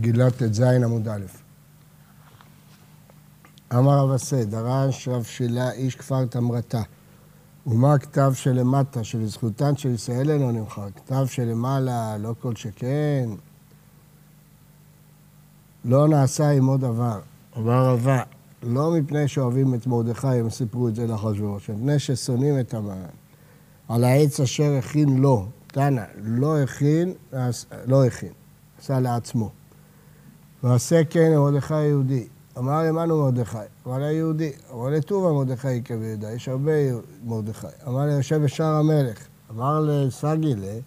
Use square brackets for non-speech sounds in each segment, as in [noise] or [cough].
מגילות ט"ז עמוד א'. אמר רב עשה, דרש רב שילה איש כפר תמרתה. ומה הכתב שלמטה, שלזכותן של ישראל אינו נמחק? כתב שלמעלה, לא כל שכן. לא נעשה עמו דבר. אמר רבה, לא מפני שאוהבים את מרדכי, הם סיפרו את זה לאחשוורוש, מפני ששונאים את המן. על העץ אשר הכין לו, תנא, לא הכין, לא הכין, עשה לעצמו. ועשה כן למרדכי היהודי. אמר למנו מרדכי? אמר ליהודי. אמר לטובה מרדכי כביהודה, יש הרבה מרדכי. אמר ליושב בשער המלך. אמר לסגילה,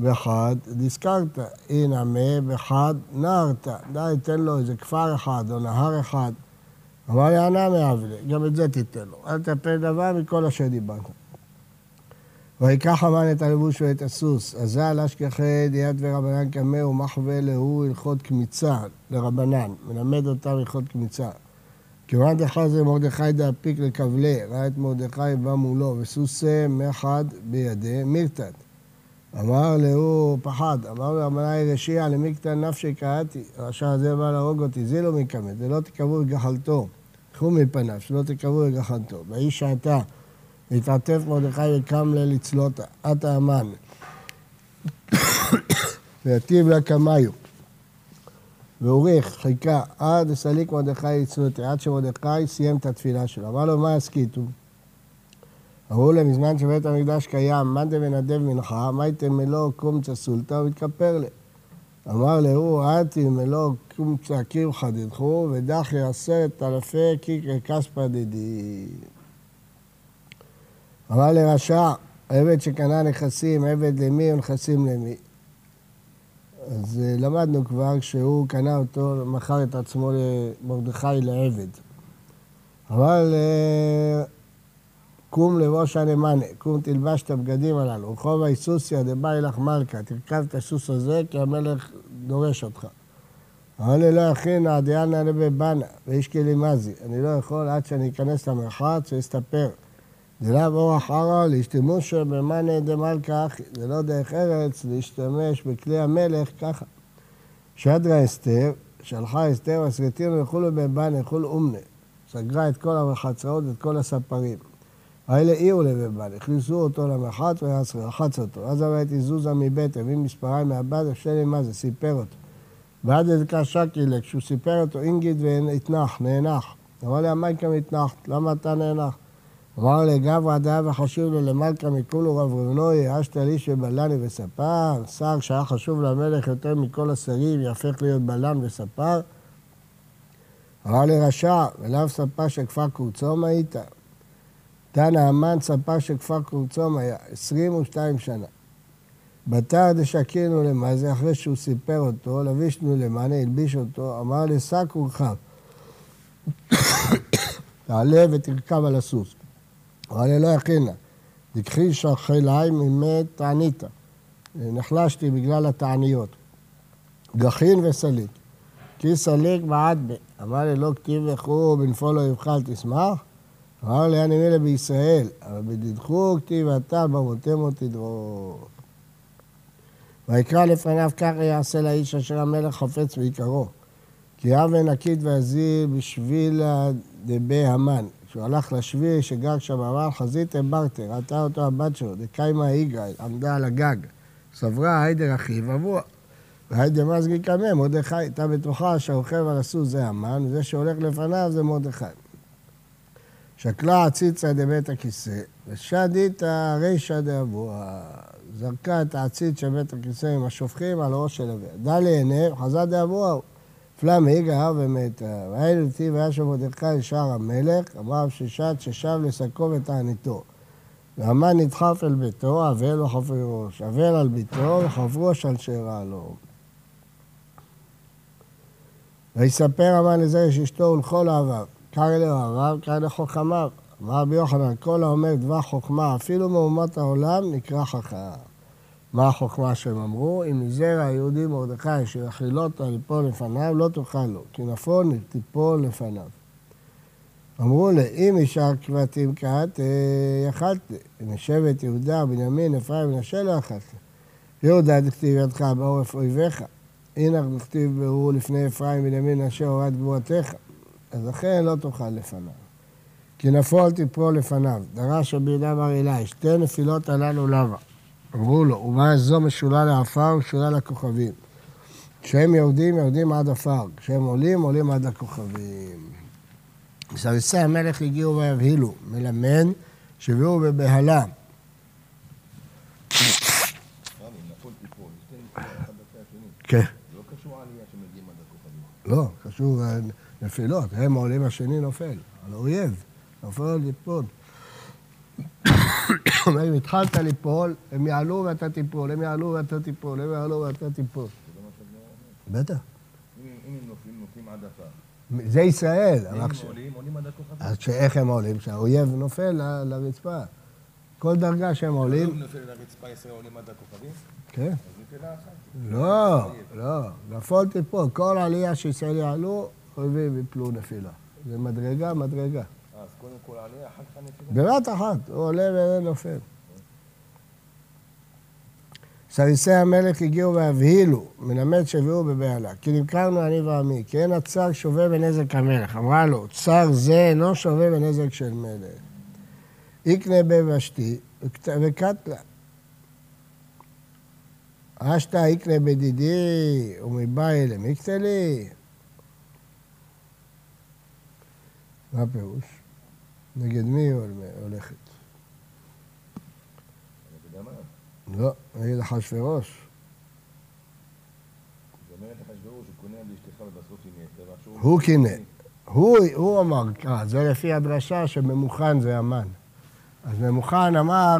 בחד נזכרת, הנה מה בחד נהרת. די, תן לו איזה כפר אחד או נהר אחד. אמר לי, ענה מאבלי, גם את זה תיתן לו. אל תטפל דבר מכל אשר דיברת. ויקח המן את הלבוש ואת הסוס, אזל אשכחי דיית ורבנן קמא ומחווה להוא הלכות קמיצה לרבנן, מלמד אותם הלכות קמיצה. כיוון דחה זה מרדכי דאפיק לכבלי, ראה את מרדכי בא מולו, וסוסה מחד בידי מירתת. אמר להוא פחד, אמר לו רבנאי רשיע למקטן נפשי קראתי, הרשע הזה בא להרוג אותי, זילו מקמת, ולא תקבעו את גחלתו. קחו מפניו, שלא תקבעו את גחלתו. ויהי שעתה והתעטף מרדכי וקם לצלותה, עתה המן. ויטיב לה קמיו. והוריך, חיכה, עד סליק מרדכי לצלותי, עד שמרדכי סיים את התפילה שלו. אמר לו, מה יסכיתו? אמרו להם, בזמן שבית המקדש קיים, מאן דמנדב מנחה, מה הייתם מלוא קומצא סולתא ומתכפר לי. אמר להוא, עתי מלוא קומצא קירחא דדחו, ודחי עשרת אלפי קיקרי כספא דדי. אמר לרשע, עבד שקנה נכסים, עבד למי ונכסים למי. אז אה, למדנו כבר כשהוא קנה אותו, מכר את עצמו למרדכי לעבד. אבל אה, קום לראש הנמנה, קום תלבש את הבגדים הללו, רחוב היסוסיה דבאי לך מלכה, תרכב את הסוס הזה כי המלך דורש אותך. אמר לי לא יכין דיאנה לבבנה, ואיש כלימזי, אני לא יכול עד שאני אכנס למרחץ ואסתפר. זה לאו אורח ערא להשתמוש במאנה דמלכה אחי, זה לא דרך ארץ להשתמש בכלי המלך ככה. שדרה אסתר, שלחה אסתר, הסרטינו יכולו בבנה, יכולו אומנה. סגרה את כל המחצרות, את כל הספרים. האלה העירו לבבנה, הכניסו אותו למחץ ורחץ אותו. אז ראיתי זוזה מבית, הביא מספריים מהבד, אפשר מה זה, סיפר אותו. ועד איזה שקילק, כשהוא סיפר אותו אינגיד והתנח, נאנח. אמר לי, המייקה מתנחת, למה אתה נאנח? אמר לגברא דאה וחשוב לו למלכה מכולו רב רבנוי, אשתא לי שבלני וספר, שר שהיה חשוב למלך יותר מכל השרים, יהפך להיות בלן וספר. אמר לרשע, ולאו ספר של כפר קורצום היית? תנא המן ספר של כפר קורצום היה 22 שנה. בתר דשקינו למה זה, אחרי שהוא סיפר אותו, לבישנו למענה, הלביש אותו, אמר לשק ורחב. תעלה ותרכב על הסוס. אבל לא יכינה. לקחי שחלי ממת תעניתא. נחלשתי בגלל התעניות. גחין וסליק. כי סליק בעד ב. אמר לי לא כתיב לכו בנפול לא יבחל תשמח. אמר לי אני מילא בישראל, אבל בדידכו כתיב אתה במותם עוד תדרוך. ויקרא לפניו ככה יעשה לאיש אשר המלך חפץ בעיקרו. כי אבן עקיד ועזיר בשביל דבי המן. כשהוא הלך לשביעי שגר שם, אמר חזית ברטר, ראתה אותו הבת שלו, דקיימה איגרל, עמדה על הגג. סברה היידר אחיו אבוע. והיידר מזגי קמא, מרדכי, הייתה בטוחה שהרוכב על הסוס זה המן, וזה שהולך לפניו זה מרדכי. שקלה עציצה דבית הכיסא, ושדית רישא דאבוע. זרקה את העציץ של בית הכיסא עם השופכים על ראש של אביה. דלי עיניהם, חזה דאבוע. פלם היגה ומתה. והיה שם מרדכי לשער המלך, אמר ששת ששב לשקו ותעניתו. והמן נדחף אל ביתו, אבל וחפרי ראש. אבל על ביתו וחפרוש על שאירע לו. ויספר המן לזה שאשתו ולכל אוהביו. קרא אלוהו אוהביו, קרא לחוכמיו. אמר רבי יוחנן, כל האומר דבר חוכמה, אפילו מאומות העולם, נקרא חכם. מה החוכמה שהם אמרו? אם מזרע היהודי מרדכי שיכילותו ליפול לפניו, לא תאכל לו, כי נפול תיפול לפניו. אמרו לי, אם ישר כבתים כת, אה, יכלת. משבט יהודה, בנימין, אפרים, מנשה לא יכלת. יהודה דכתיב ידך בעורף אויביך. הנה נכתיב והוא לפני אפרים בנימין אשר הורד גבורתך, אז לכן לא תאכל לפניו. כי נפול תיפול לפניו. דרש רבי יהודה בר אלי, שתי נפילות הללו למה? אמרו לו, ומה זו משולה לעפר ומשולה לכוכבים. כשהם יורדים, יורדים עד עפר. כשהם עולים, עולים עד לכוכבים. סריסי המלך הגיעו ויבהילו, מלמד שהביאו בבהלה. כן. לא קשור העלייה שמגיעים עד הכוכבים. לא, קשור אה, נפילות. הם עולים, השני נופל. על אויב. נופל ליפול. אם התחלת ליפול, הם יעלו ואתה תיפול, הם יעלו ואתה תיפול, הם יעלו ואתה תיפול. בטח. אם אם הם נופלים, נופלים עד עפר. זה ישראל. אם הם עולים, עולים עד הכוכבים. אז שאיך הם עולים? שהאויב נופל לרצפה. כל דרגה שהם אם עולים, נופל לרצפה, ישראל עולים עד הכוכבים, כן. אז נפילה אחת. לא, לא. נפול תיפול. כל עלייה שישראל יעלו, אויבים יפלו נפילה. זה מדרגה, מדרגה. בבת אחת, הוא עולה ונופל. סריסי המלך הגיעו והבהילו, מלמד שהביאו בבהלה. כי נמכרנו אני ועמי, כי אין הצר שווה בנזק המלך. אמרה לו, צר זה אינו שווה בנזק של מלך. יקנה בבשתי וקטלה. אשתא יקנה בדידי ומבאי למקטלי. מה הפירוש? נגד מי הולכת? לא, נגד אחשוורוש. הוא קינא. הוא, אמר ככה, זה לפי הדרשה שממוכן זה המן. אז ממוכן אמר,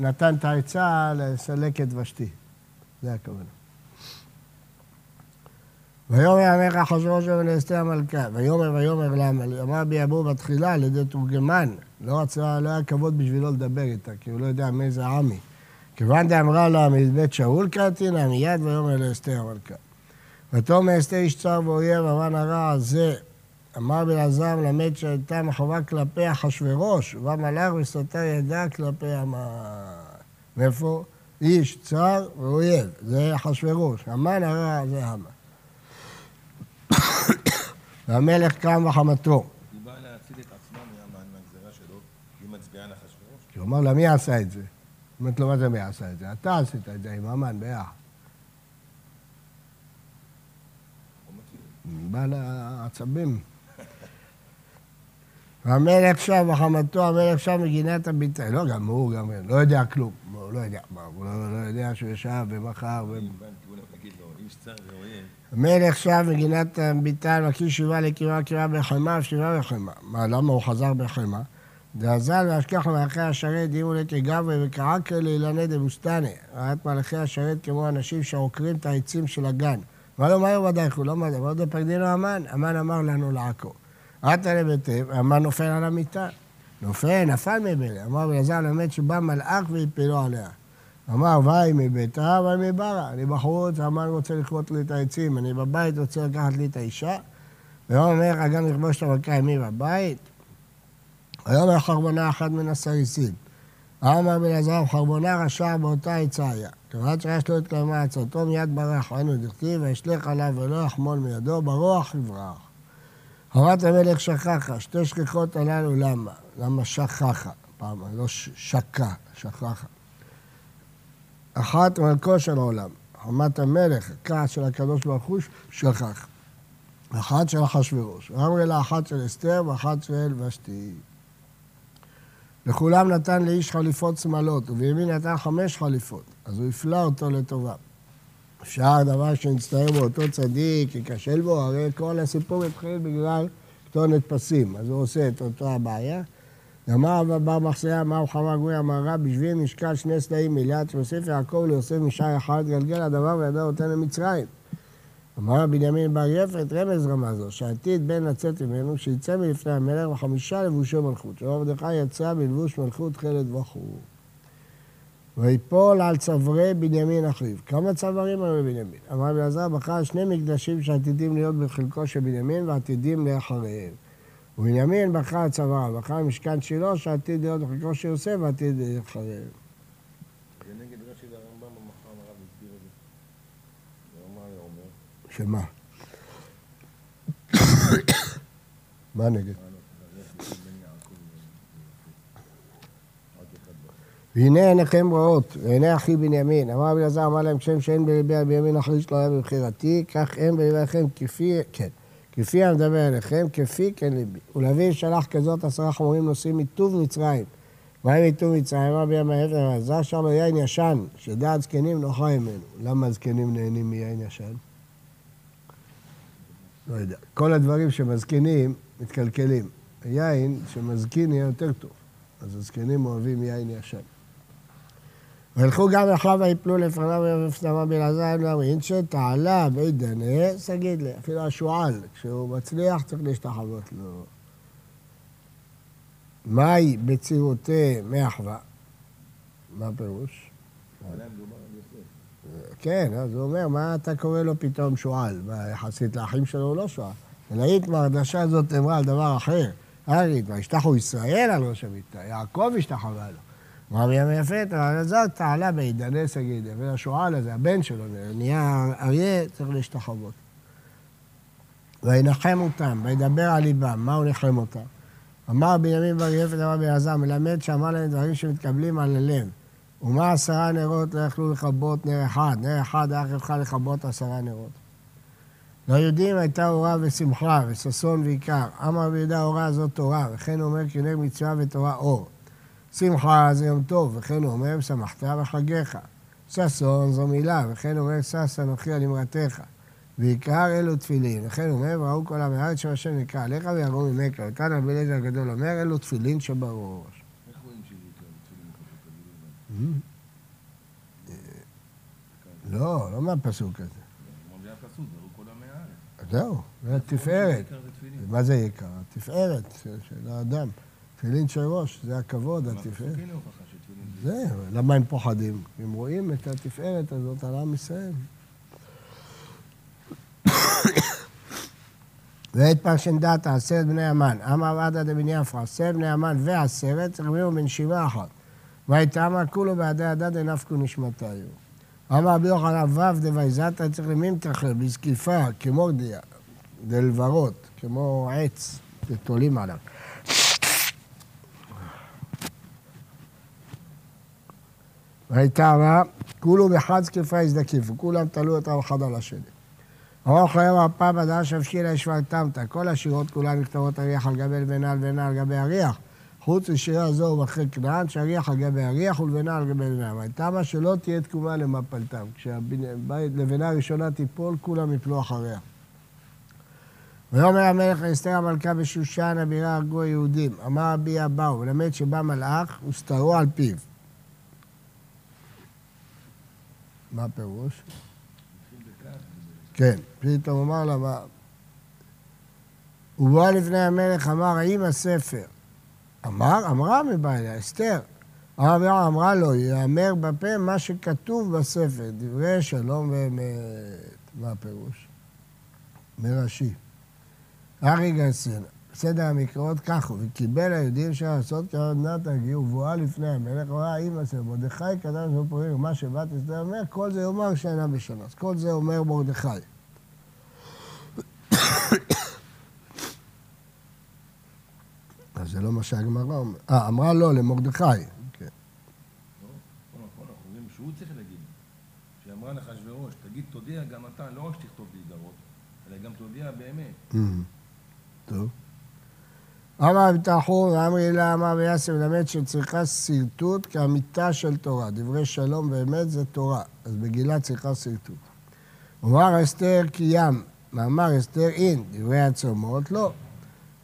נתן את העצה לסלק את ושתי. זה הכוונה. ויאמר המלך אחשוורוש ולאסתר המלכה, ויאמר ויאמר למה? אמר ביאבו בתחילה על ידי תורגמן. לא רצה, לא היה כבוד בשבילו לדבר איתה, כי הוא לא יודע מאיזה עם היא. כיוון דאמרה לו מבית שאול קראתינה, מיד ויאמר לאסתר המלכה. ותאמר אסתר איש צר ואויב, אמן הרע הזה. אמר בלעזר מלמד שהייתה מחובה כלפי אחשוורוש, ובא מלאך וסתר ידה כלפי המן. מאיפה? איש צר ואויב, זה אחשוורוש. המן הרע זה המן. [coughs] והמלך קם בחמתו. היא באה להציל את עצמה מהגזירה שלו, היא מצביעה לאחשוורוש. כי הוא אמר לה, מי עשה את זה? אומרת לו, מה זה מי עשה את זה? אתה עשית את זה עם המן ביחד. בא לעצבים. והמלך שב בחמתו, המלך שב מגינת הביטה. לא, גם הוא גם לא יודע כלום. הוא לא יודע, מה, הוא לא, לא יודע שהוא ישב ומכר. המלך שב מגינת הביטה, מקיש שבעה לקימה, קימה בחמה, ושבעה בחמה. מה, למה הוא חזר בחמה? דאזל ואשכח מלאכי השרת, דימו לתגברי וקעקר לאילני דבוסתני. ראית מלאכי השרת כמו אנשים שעוקרים את העצים של הגן. אמר לו, מה יום? הוא לא מדע. אמר לו, פקדינו המן. המן אמר לנו לעקור. עטה לביתיו, המן נופל על המיטה. נופל, נפל מבלה. אמר אלעזר ללמד שבא מלאך והפילו עליה. אמר, ואי מביתה, ואי מברה. אני בחוץ, המן רוצה לכרות לי את העצים, אני בבית רוצה לקחת לי את האישה. ויום המלך אגם לכבוש את המלכה עמי בבית. היום היה חרבונה אחת מן הסריסים. אמר בן עזרם, חרבונה רשע באותה עצה היה. כיוון שיש לו את קיימה עצתו, מיד ברח, היינו דכתיב, וישלך עליו ולא יחמול מידו, ברוח יברח. חומת המלך שכחה, שתי שכחות הללו למה? למה שכחה? פעם, לא ש- שקה, שכחה. אחת מלכו של העולם, חומת המלך, הכעס של הקדוש ברוך הוא, שכח. אחת של אחשוורוש. ואמרי לה אחת של אסתר ואחת של ושתי. לכולם נתן לאיש חליפות שמאלות, ובימין נתן חמש חליפות, אז הוא הפלה אותו לטובה. אפשר דבר שנצטער בו אותו צדיק, ייכשל בו, הרי כל הסיפור התחיל בגלל כתונת פסים, אז הוא עושה את אותה הבעיה. אמר בר מחסיה, אמר חמר גוי אמרה, בשביל משקל שני סלעים מיליארד, שהוסיף יעקב ליוסף משער אחד, גלגל הדבר וידע אותה למצרים. אמר בנימין בר יפת, רמז רמה זו, שעתיד בן לצאת ממנו, שיצא מלפני המלך וחמישה לבושי מלכות. שאומר מרדכי יצא בלבוש מלכות חלד וכו'. ויפול על צווארי בנימין אחיו. כמה צווארים היו לבנימין? אמר אלעזר בחר שני מקדשים שעתידים להיות בחלקו של בנימין ועתידים לאחריהם. ובנימין בחר צוואריו, בחר משכן שילה שעתיד להיות בחלקו של יוסף ועתיד לאחריהם. זה נגד רש"י והרמב"ם במחר הרב הסביר את זה. הוא אמר לעומר, שמה? מה נגד? והנה עיניכם רואות, ועיני אחי בנימין. אמר רבי אלעזר, אמר להם, כשם שאין בליבי על בנימין אחריש לא היה בבחירתי, כך אין בליבכם כפי, כן, כפי המדבר אליכם, כפי כן ליבי. ולאבי שלח כזאת עשרה חמורים נוסעים מטוב מצרים. והיה מטוב מצרים, אמר בי המעט אלעזר, שר לו יין ישן, שדעת זקנים נוחה ממנו. למה הזקנים נהנים מיין ישן? לא יודע. כל הדברים שמזקינים, מתקלקלים. היין שמזקין יהיה יותר טוב. אז הזקנים אוהבים יין ישן. וילכו גם אחריו ויפלו לפניו ויפסמה בלעזר ואמרין שתעלה בית דנה, סגיד לי, אפילו השועל, כשהוא מצליח צריך להשתחוות לו. מהי בצירותי מאחווה? מה הפירוש? כן, אז הוא אומר, מה אתה קורא לו פתאום שועל? יחסית לאחים שלו הוא לא שועל. אלא איתמר, הדרשה הזאת אמרה על דבר אחר. ארית, וישתחו ישראל על ראש המיטה, יעקב השתחווה לו. רבי יפת, אבל אלעזר תעלה בעידני סגידה, והשועל הזה, הבן שלו, נהיה אריה, צריך להשתחוות. וינחם אותם, וידבר על ליבם, מה הוא ניחם אותם? אמר בנימין בר יפת, אמר באלעזר, מלמד שאמר להם דברים שמתקבלים על הלב. ומה עשרה נרות לא יכלו לכבות נר אחד? נר אחד היה יכול לכבות עשרה נרות. ליהודים הייתה אורה ושמחה וששון ועיקר. אמר רבי יהודה אורה זאת תורה, וכן אומר כי נר מצווה ותורה אור. שמחה זה יום טוב, וכן אומר ושמחת בחגיך. ששון זו מילה, וכן אומר שש אנוכי על אמרתך. ועיקר אלו תפילין, וכן הוא אומר וראו כל עם הארץ שם השם נקרא עליך ויראו ממך. וכאן רבי אליעזר הגדול אומר אלו תפילין שבראש. לנו. לא, לא מהפסוק הזה. הארץ. זהו, זה התפארת. תפילין. מה זה יקר? התפארת של- של האדם. תפילין של ראש, זה הכבוד, התפארת. זה... למה הם פוחדים? הם רואים את התפארת הזאת על עם ישראל. ואת פרשנדתא, עשרת בני המן, אמר עדה דבני עפרא, עשרת בני המן ועשרת, להיות בנשימה אחת. ויתאמר כולו בעדי הדד נפקו נשמתיו. אמר רבי יוחנן ו' דוויזתא צריך למינתחר בזקיפה, כמו דיה, דלברות, כמו עץ שתולים עליו. ויתאמר כולו בחד זקיפה הזדקיפו, כולם תלו אותם אחד על השני. ארוך חייב הפעם בדעה שבשילה ישבה תמתא, כל השירות כולן נכתבות אריח על גבי לבנה על לבנה על גבי אריח. חוץ משירה זו ובחרי כנען, שאריח על גבי אריח ולבנה על גבי לבנה. ויתמה שלא תהיה תקומה למפלתם. כשהלבנה הראשונה תיפול, כולם יפלו אחריה. ויאמר המלך לאסתר המלכה בשושן הבירה הרגו היהודים. אמר רבי אבאו, ולמד שבא מלאך וסתרו על פיו. מה הפירוש? כן, פתאום אמר לה, מה... בא לפני המלך, אמר, האם הספר? אמר, אמרה מבעיה, אסתר. אמר רבי אמרה לו, יאמר בפה מה שכתוב בספר, דברי שלום ואמת. מה הפירוש? מרש"י. ארי גרסן, בסדר המקראות כך הוא, וקיבל היהודים של לעשות כעודת הגיור, ובואה לפני המלך, אמרה, האם הספר, מרדכי קדם של פורים, מה שבת אסתר אומר, כל זה יאמר שנה בשנה. אז כל זה אומר מרדכי. [coughs] אז זה לא מה שהגמרא אומרת. אה, אמרה לא, למרדכי. כן. לא, נכון, נכון, שהוא צריך להגיד. שהיא אמרה לאחשוורוש, תגיד תודיע גם אתה, לא רק שתכתוב להיגרות, אלא גם תודיע באמת. אמ, טוב. אמר אבטחור ואמרי לה אמר ויאסר מלמד שצריכה שרטוט כאמיתה של תורה. דברי שלום ואמת זה תורה, אז בגילה צריכה שרטוט. אמר אסתר כי ים, מאמר אסתר אין, דברי הצומות לא.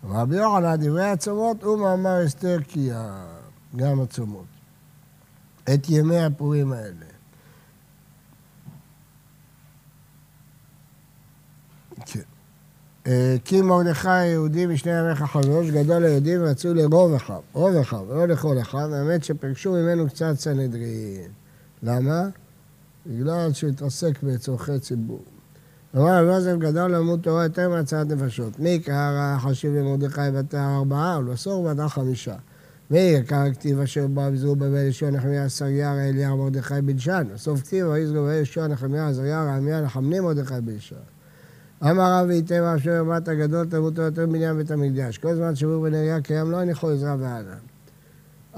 אמר רבי יוחנן, דברי הצומות הוא מאמר אסתר כי גם הצומות. את ימי הפורים האלה. כן. אה, כי מרדכי היהודי משני ימיך חמש, גדול היהודים ורצו לרוב אחיו, רוב אחיו, לא לכל אחיו, האמת שפרשו ממנו קצת סנהדרין. למה? בגלל שהוא התעסק בצורכי ציבור. אמר רבי יוסף גדול למוד תורה יותר מהצעת נפשות. מי יקרא חשיב למרדכי בתר ארבעה ולבסור בתר חמישה. מי יקרא כתיב אשר בא בזרו בבל ישוע נחמיה עשריה אליהו מרדכי בלשן. בסוף כתיב ויזרו בבל ישוע נחמיה עזריה רעמיה נחמני מרדכי בלשן. אמר רבי טבע אשר אמרת הגדול תמותו יותר מבניין בית המקדש. כל זמן שהוא ונריה קיים לא הניחו עזרה וענן.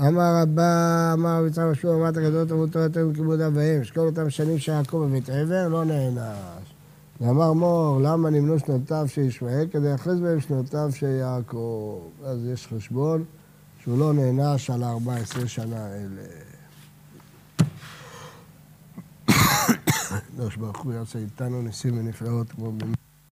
אמר רבה, אמר רבי יצחק אשר אמרת הגדול תמותו יותר מכיבוד אביהם. שכל אותם שנים שיעקב בבית עבר לא נענש. ואמר מור, למה נמנו שנותיו של ישמעאל? כדי לאחז בהם שנותיו של יעקב. אז יש חשבון שהוא לא נענש על ה-14 שנה האלה. [coughs] הקדוש ברוך הוא יעשה איתנו ניסים ונפלאות כמו